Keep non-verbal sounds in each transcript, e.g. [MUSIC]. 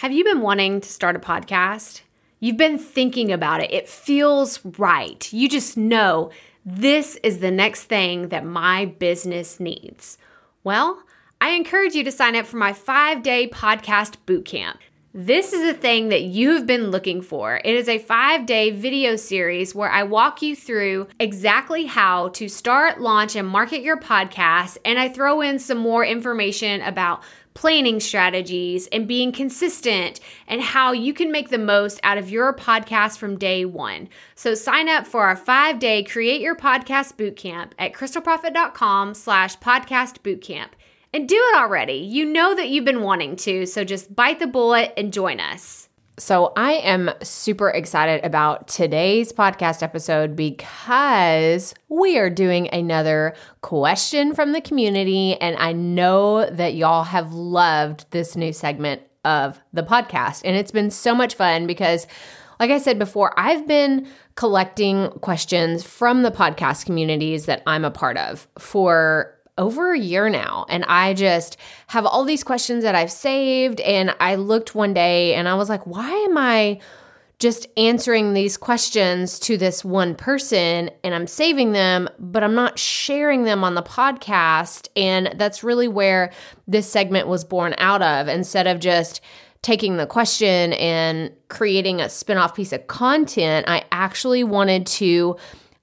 Have you been wanting to start a podcast? You've been thinking about it. It feels right. You just know this is the next thing that my business needs. Well, I encourage you to sign up for my five day podcast boot camp. This is a thing that you have been looking for. It is a five day video series where I walk you through exactly how to start, launch, and market your podcast. And I throw in some more information about planning strategies and being consistent and how you can make the most out of your podcast from day one. So sign up for our five day create your podcast bootcamp at crystalprofit.com slash podcast bootcamp. And do it already. You know that you've been wanting to, so just bite the bullet and join us. So, I am super excited about today's podcast episode because we are doing another question from the community. And I know that y'all have loved this new segment of the podcast. And it's been so much fun because, like I said before, I've been collecting questions from the podcast communities that I'm a part of for over a year now. And I just have all these questions that I've saved. And I looked one day and I was like, why am I just answering these questions to this one person and I'm saving them, but I'm not sharing them on the podcast? And that's really where this segment was born out of. Instead of just taking the question and creating a spin off piece of content, I actually wanted to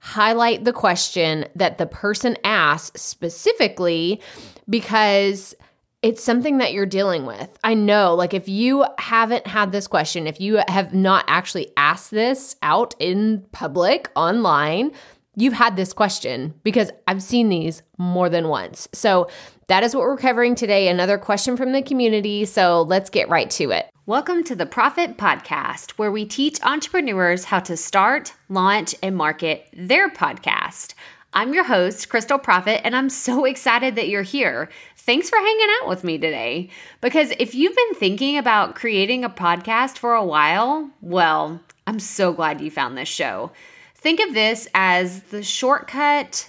highlight the question that the person asks specifically because it's something that you're dealing with. I know, like, if you haven't had this question, if you have not actually asked this out in public online, you've had this question because I've seen these more than once. So, that is what we're covering today. Another question from the community. So, let's get right to it. Welcome to the Profit Podcast, where we teach entrepreneurs how to start, launch, and market their podcast. I'm your host, Crystal Profit, and I'm so [LAUGHS] excited that you're here. Thanks for hanging out with me today. Because if you've been thinking about creating a podcast for a while, well, I'm so glad you found this show. Think of this as the shortcut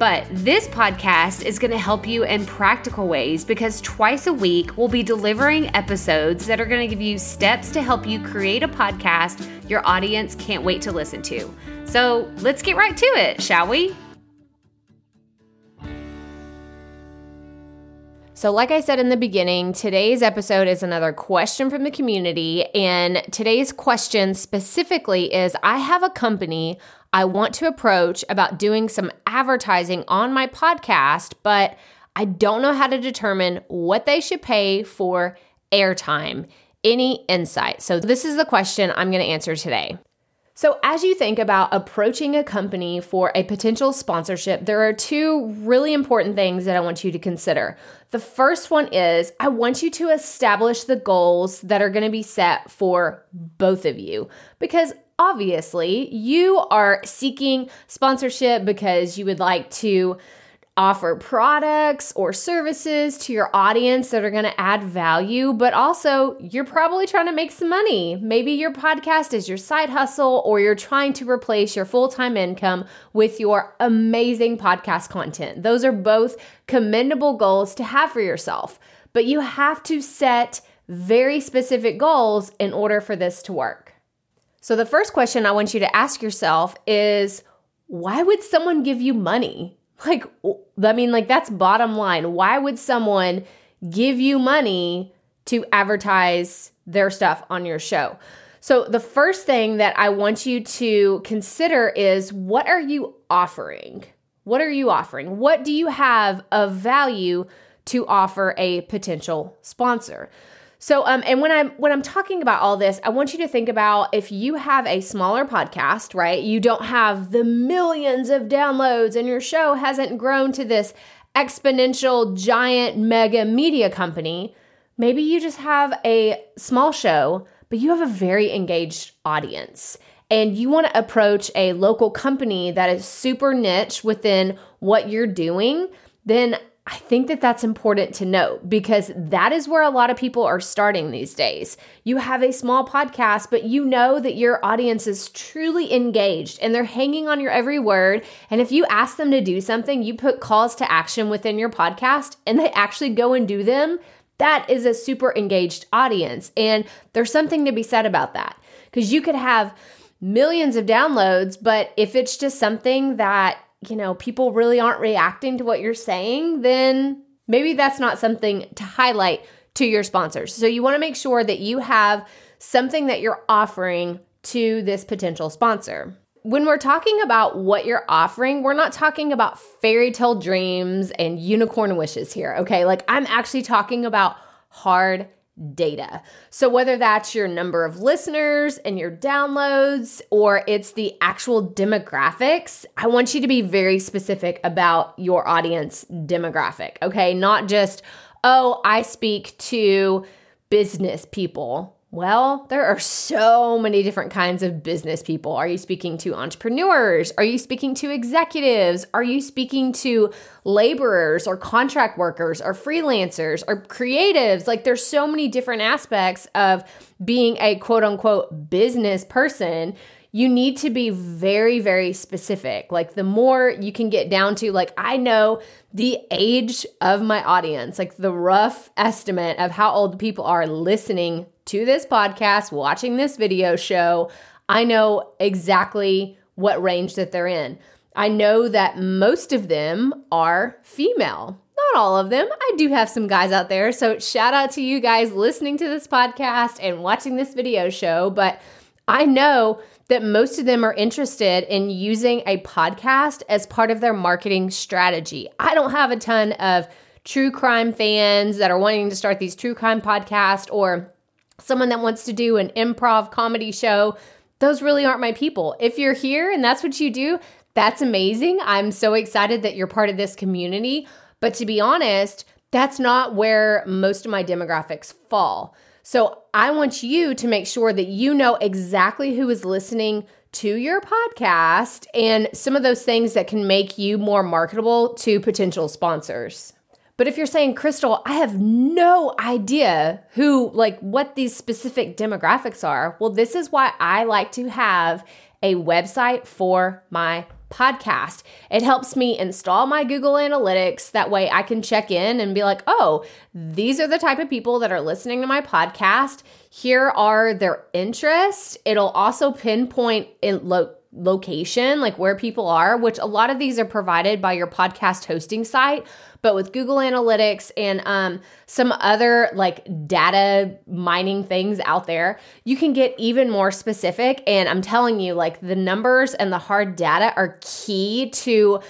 But this podcast is going to help you in practical ways because twice a week we'll be delivering episodes that are going to give you steps to help you create a podcast your audience can't wait to listen to. So let's get right to it, shall we? So, like I said in the beginning, today's episode is another question from the community. And today's question specifically is I have a company I want to approach about doing some advertising on my podcast, but I don't know how to determine what they should pay for airtime. Any insight? So, this is the question I'm going to answer today. So, as you think about approaching a company for a potential sponsorship, there are two really important things that I want you to consider. The first one is I want you to establish the goals that are going to be set for both of you because obviously you are seeking sponsorship because you would like to offer products or services to your audience that are going to add value, but also you're probably trying to make some money. Maybe your podcast is your side hustle, or you're trying to replace your full time income with your amazing podcast content. Those are both commendable goals to have for yourself, but you have to set very specific goals in order for this to work. So, the first question I want you to ask yourself is why would someone give you money? [LAUGHS] Like, I mean, like, that's bottom line. Why would someone give you money to advertise their stuff on your show? So, the first thing that I want you to consider is what are you offering? What are you offering? What do you have of value to offer a potential sponsor? So um and when I'm when I'm talking about all this, I want you to think about if you have a smaller podcast, right? You don't have the millions of downloads and your show hasn't grown to this exponential giant mega media company, maybe you just have a small show, but you have a very engaged audience and you want to approach a local company that is super niche within what you're doing, then I think that that's important to note because that is where a lot of people are starting these days. You have a small podcast, but you know that your audience is truly engaged and they're hanging on your every word. And if you ask them to do something, you put calls to action within your podcast and they actually go and do them. That is a super engaged audience. And there's something to be said about that because you could have millions of downloads, but if it's just something that, you know, people really aren't reacting to what you're saying, then maybe that's not something to highlight to your sponsors. So you want to make sure that you have something that you're offering to this potential sponsor. When we're talking about what you're offering, we're not talking about fairy tale dreams and unicorn wishes here, okay? Like I'm actually talking about hard data. So, whether that's your number of listeners and your downloads, or it's the actual demographics, I want you to be very specific about your audience demographic, okay? Not just, oh, I speak to business people. Well, there are so many different kinds of business people. Are you speaking to entrepreneurs? Are you speaking to executives? Are you speaking to laborers or contract workers or freelancers or creatives? Like, there's so many different aspects of being a quote unquote business person you need to be very, very specific. Like, the more you can get down to, like, I know the age of my audience, like the rough estimate of how old people are listening to this podcast, watching this video show, I know exactly what range that they're in. I know that most of them are female. Not all of them. I do have some guys out there. So, shout out to you guys listening to this podcast and watching this video show. But I know that most of them are interested in using a podcast as part of their marketing strategy. I don't have a ton of true crime fans that are wanting to start these true crime podcasts or someone that wants to do an improv comedy show, those really aren't my people. If you're here and that's what you do, that's amazing. I'm so excited that you're part of this community. But to be honest, that's not where most of my demographics fall. So I want you to make sure that you know exactly who is listening to your podcast and some of those things that can make you more marketable to potential sponsors. But if you're saying, Crystal, I have no idea who, like, what these specific demographics are, well, this is why I like to have a website for my podcast. It helps me install my Google Analytics. That way I can check in and be like, oh, these are the type of people that are listening to my podcast. Here are their interests. It'll also pinpoint in lo- location, like where people are, which a lot of these are provided by your podcast hosting site. But with Google Analytics and um, some other like data mining things out there, you can get even more specific. And I'm telling you, like the numbers and the hard data are key to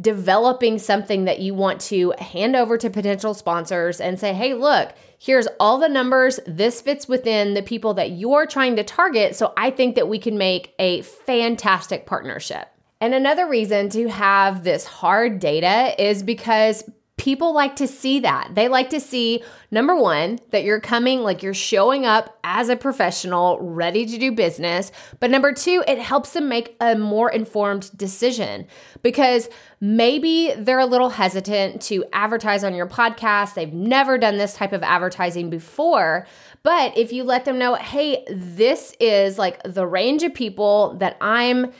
developing something that you want to hand over to potential sponsors and say, hey, look, here's all the numbers. This fits within the people that you're trying to target. So I think that we can make a fantastic partnership. And another reason to have this hard data is because people like to see that. They like to see, number one, that you're coming, like you're showing up as a professional, ready to do business. But number two, it helps them make a more informed decision because maybe they're a little hesitant to advertise on your podcast. They've never done this type of advertising before. But if you let them know, hey, this is like the range of people that I'm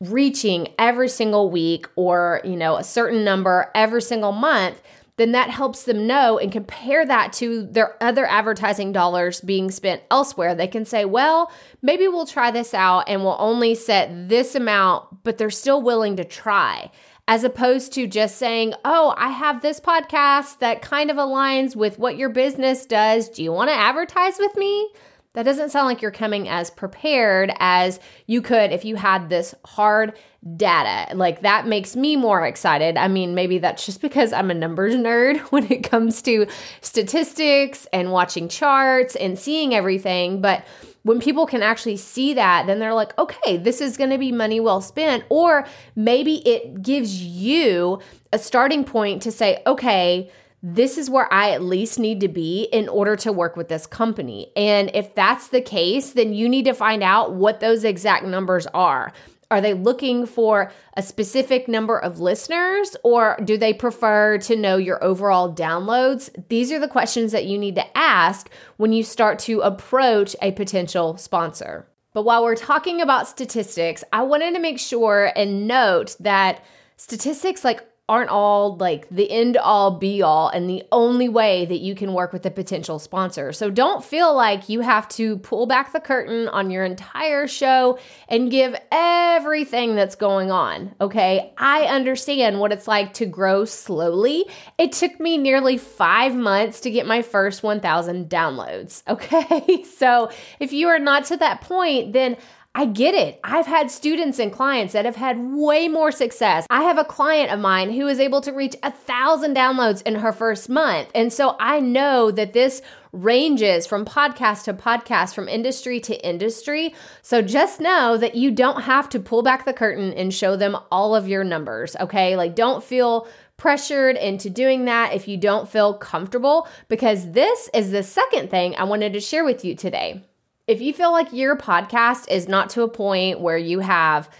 reaching every single week or, you know, a certain number every single month, then that helps them know and compare that to their other advertising dollars being spent elsewhere. They can say, well, maybe we'll try this out and we'll only set this amount, but they're still willing to try. As opposed to just saying, oh, I have this podcast that kind of aligns with what your business does. Do you want to advertise with me? That doesn't sound like you're coming as prepared as you could if you had this hard data. Like that makes me more excited. I mean, maybe that's just because I'm a numbers nerd [LAUGHS] when it comes to statistics and watching charts and seeing everything. But when people can actually see that, then they're like, okay, this is going to be money well spent. Or maybe it gives you a starting point to say, okay, this is where I at least need to be in order to work with this company. And if that's the case, then you need to find out what those exact numbers are. Are they looking for a specific number of listeners or do they prefer to know your overall downloads? These are the questions that you need to ask when you start to approach a potential sponsor. But while we're talking about statistics, I wanted to make sure and note that statistics like aren't all like the end all be all and the only way that you can work with a potential sponsor. So don't feel like you have to pull back the curtain on your entire show and give everything that's going on. Okay. I understand what it's like to grow slowly. It took me nearly five months to get my first 1,000 downloads. [LAUGHS] Okay. So if you are not to that point, then I get it. I've had students and clients that have had way more success. I have a client of mine who is able to reach a thousand downloads in her first month. And so I know that this ranges from podcast to podcast, from industry to industry. So just know that you don't have to pull back the curtain and show them all of your numbers, okay? Like, don't feel pressured into doing that if you don't feel comfortable, because this is the second thing I wanted to share with you today. If you feel like your podcast is not to a point where you have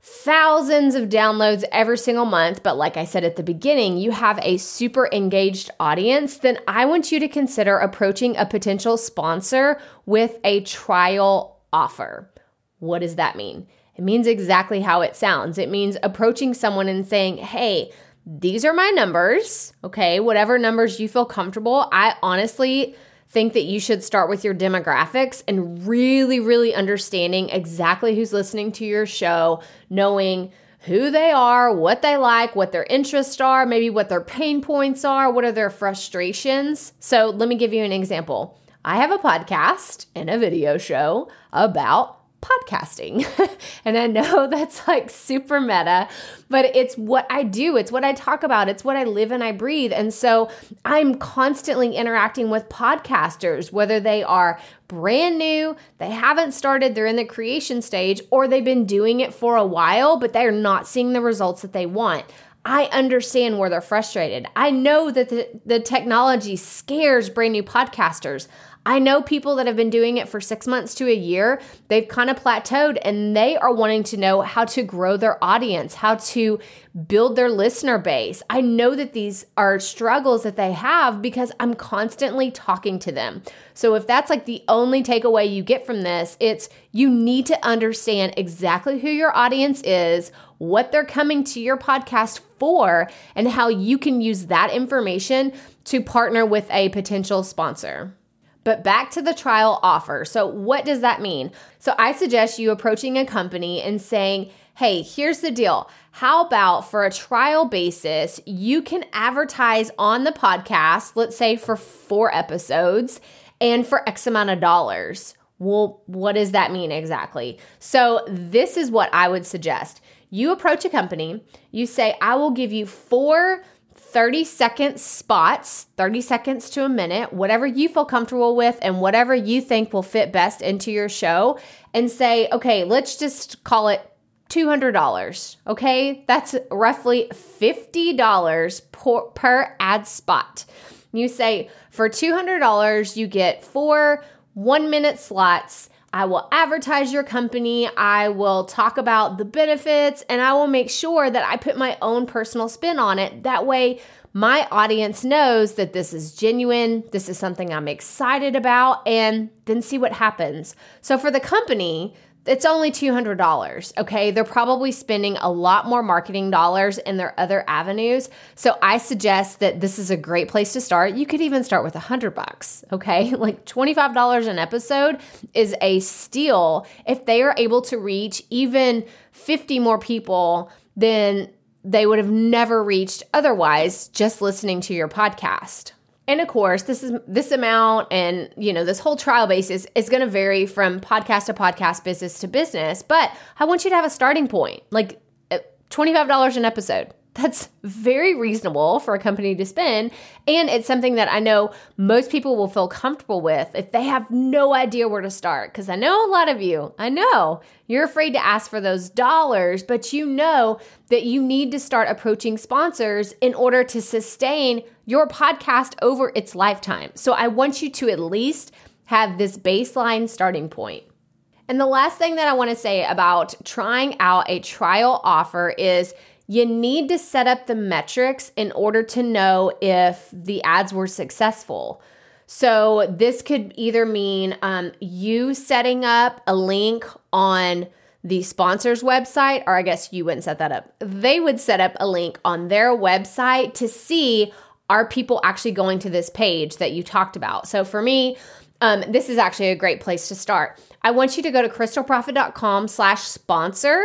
thousands of downloads every single month, but like I said at the beginning, you have a super engaged audience, then I want you to consider approaching a potential sponsor with a trial offer. What does that mean? It means exactly how it sounds. It means approaching someone and saying, hey, these are my numbers, okay? Whatever numbers you feel comfortable. I honestly, think that you should start with your demographics and really, really understanding exactly who's listening to your show, knowing who they are, what they like, what their interests are, maybe what their pain points are, what are their frustrations. So, let me give you an example. I have a podcast and a video show about podcasting. [LAUGHS] and I know [LAUGHS] that's like super meta, but it's what I do. It's what I talk about. It's what I live and I breathe. And so I'm constantly interacting with podcasters, whether they are brand new, they haven't started, they're in the creation stage, or they've been doing it for a while, but they're not seeing the results that they want. I understand where they're frustrated. I know that the, the technology scares brand new podcasters. I know people that have been doing it for six months to a year. They've kind of plateaued and they are wanting to know how to grow their audience, how to build their listener base. I know that these are struggles that they have because I'm constantly talking to them. So if that's like the only takeaway you get from this, it's you need to understand exactly who your audience is, what they're coming to your podcast for, and how you can use that information to partner with a potential sponsor. But back to the trial offer. So, what does that mean? So, I suggest you approaching a company and saying, hey, here's the deal. How about for a trial basis, you can advertise on the podcast, let's say for four episodes and for X amount of dollars? Well, what does that mean exactly? So, this is what I would suggest. You approach a company, you say, I will give you four 30 second spots, 30 seconds to a minute, whatever you feel comfortable with and whatever you think will fit best into your show, and say, okay, let's just call it $200. Okay, that's roughly $50 per, per ad spot. You say, for $200, you get four one minute slots I will advertise your company. I will talk about the benefits and I will make sure that I put my own personal spin on it. That way, my audience knows that this is genuine, this is something I'm excited about, and then see what happens. So, for the company, it's only $200. Okay. They're probably spending a lot more marketing dollars in their other avenues. So I suggest that this is a great place to start. You could even start with a hundred bucks. Okay. [LAUGHS] Like $25 an episode is a steal if they are able to reach even 50 more people than they would have never reached otherwise just listening to your podcast. And of course, this is this amount and you know, this whole trial basis is going to vary from podcast to podcast, business to business, but I want you to have a starting point. Like uh, $25 an episode. That's very reasonable for a company to spend. And it's something that I know most people will feel comfortable with if they have no idea where to start. Because I know a lot of you, I know you're afraid to ask for those dollars, but you know that you need to start approaching sponsors in order to sustain your podcast over its lifetime. So I want you to at least have this baseline starting point. And the last thing that I want to say about trying out a trial offer is you need to set up the metrics in order to know if the ads were successful. So, this could either mean um, you setting up a link on the sponsor's website, or I guess you wouldn't set that up. They would set up a link on their website to see are people actually going to this page that you talked about. So, for me, um, this is actually a great place to start. I want you to go to crystalprofit.com slash sponsor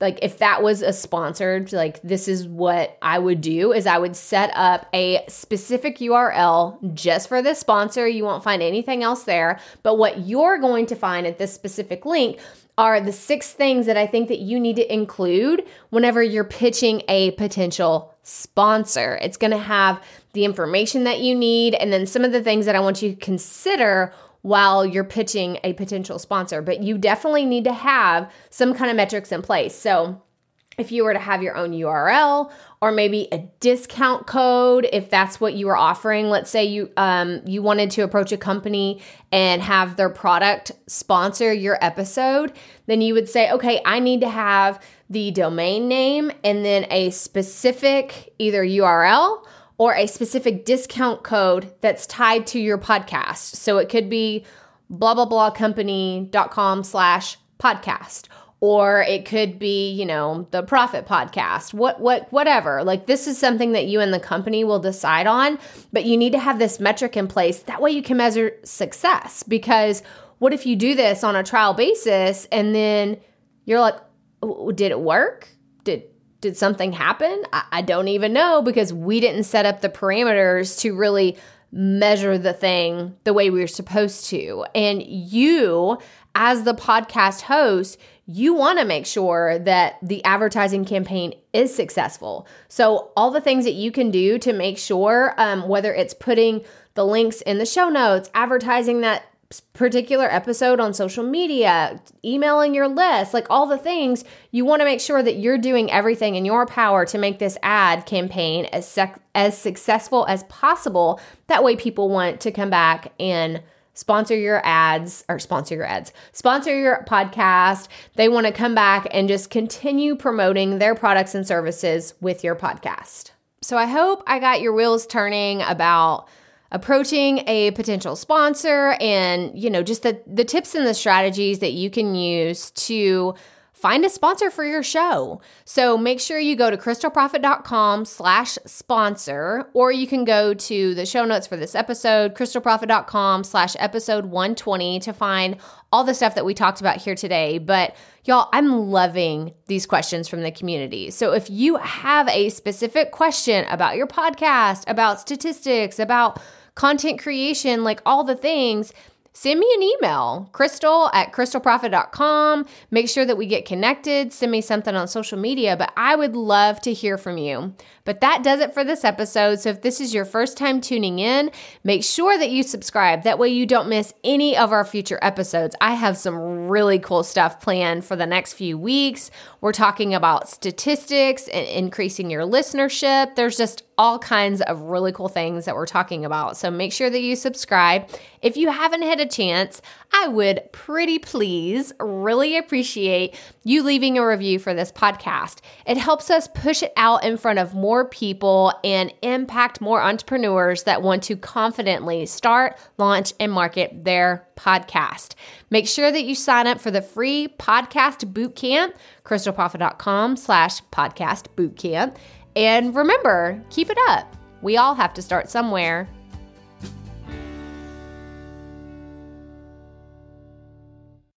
like if that was a sponsored like this is what i would do is i would set up a specific url just for this sponsor. You won't find anything else there. But what you're going to find at this specific link are the six things that i think that you need to include whenever you're pitching a potential sponsor. It's going to have the information that you need and then some of the things that i want you to consider while you're pitching a potential sponsor, but you definitely need to have some kind of metrics in place. So, if you were to have your own URL or maybe a discount code, if that's what you were offering, let's say you um, you wanted to approach a company and have their product sponsor your episode, then you would say, okay, I need to have the domain name and then a specific either URL or a specific discount code that's tied to your podcast. So it could be blah blah blah company.com slash podcast or it could be you know the profit podcast what what whatever. Like this is something that you and the company will decide on but you need to have this metric in place. That way you can measure success because what if you do this on a trial basis and then you're like did it work? Did did something happen? I, I don't even know because we didn't set up the parameters to really measure the thing the way we were supposed to. And you, as the podcast host, you want to make sure that the advertising campaign is successful. So, all the things that you can do to make sure, um, whether it's putting the links in the show notes, advertising that particular episode on social media, emailing your list, like all the things, you want to make sure that you're doing everything in your power to make this ad campaign as sec- as successful as possible. That way people want to come back and sponsor your ads or sponsor your ads, sponsor your podcast. They want to come back and just continue promoting their products and services with your podcast. So I hope I got your wheels turning about approaching a potential sponsor and you know just the the tips and the strategies that you can use to find a sponsor for your show. So make sure you go to crystalprofit.com slash sponsor, or you can go to the show notes for this episode, crystalprofit.com slash episode 120 to find all the stuff that we talked about here today. But y'all, I'm loving these questions from the community. So if you have a specific question about your podcast, about statistics, about content creation, like all the things, send me an email, crystal at crystalprofit.com. Make sure that we get connected. Send me something on social media, but I would love to hear from you. But that does it for this episode. So if this is your first time tuning in, make sure that you subscribe. That way you don't miss any of our future episodes. I have some really cool stuff planned for the next few weeks. We're talking about statistics and increasing your listenership. There's just all kinds of really cool things that we're talking about. So make sure that you subscribe. If you haven't had a chance, I would pretty please really appreciate you leaving a review for this podcast. It helps us push it out in front of more people and impact more entrepreneurs that want to confidently start, launch, and market their podcast. Make sure that you sign up for the free podcast bootcamp, crystalprofit.com slash podcast bootcamp. And remember, keep it up. We all have to start somewhere.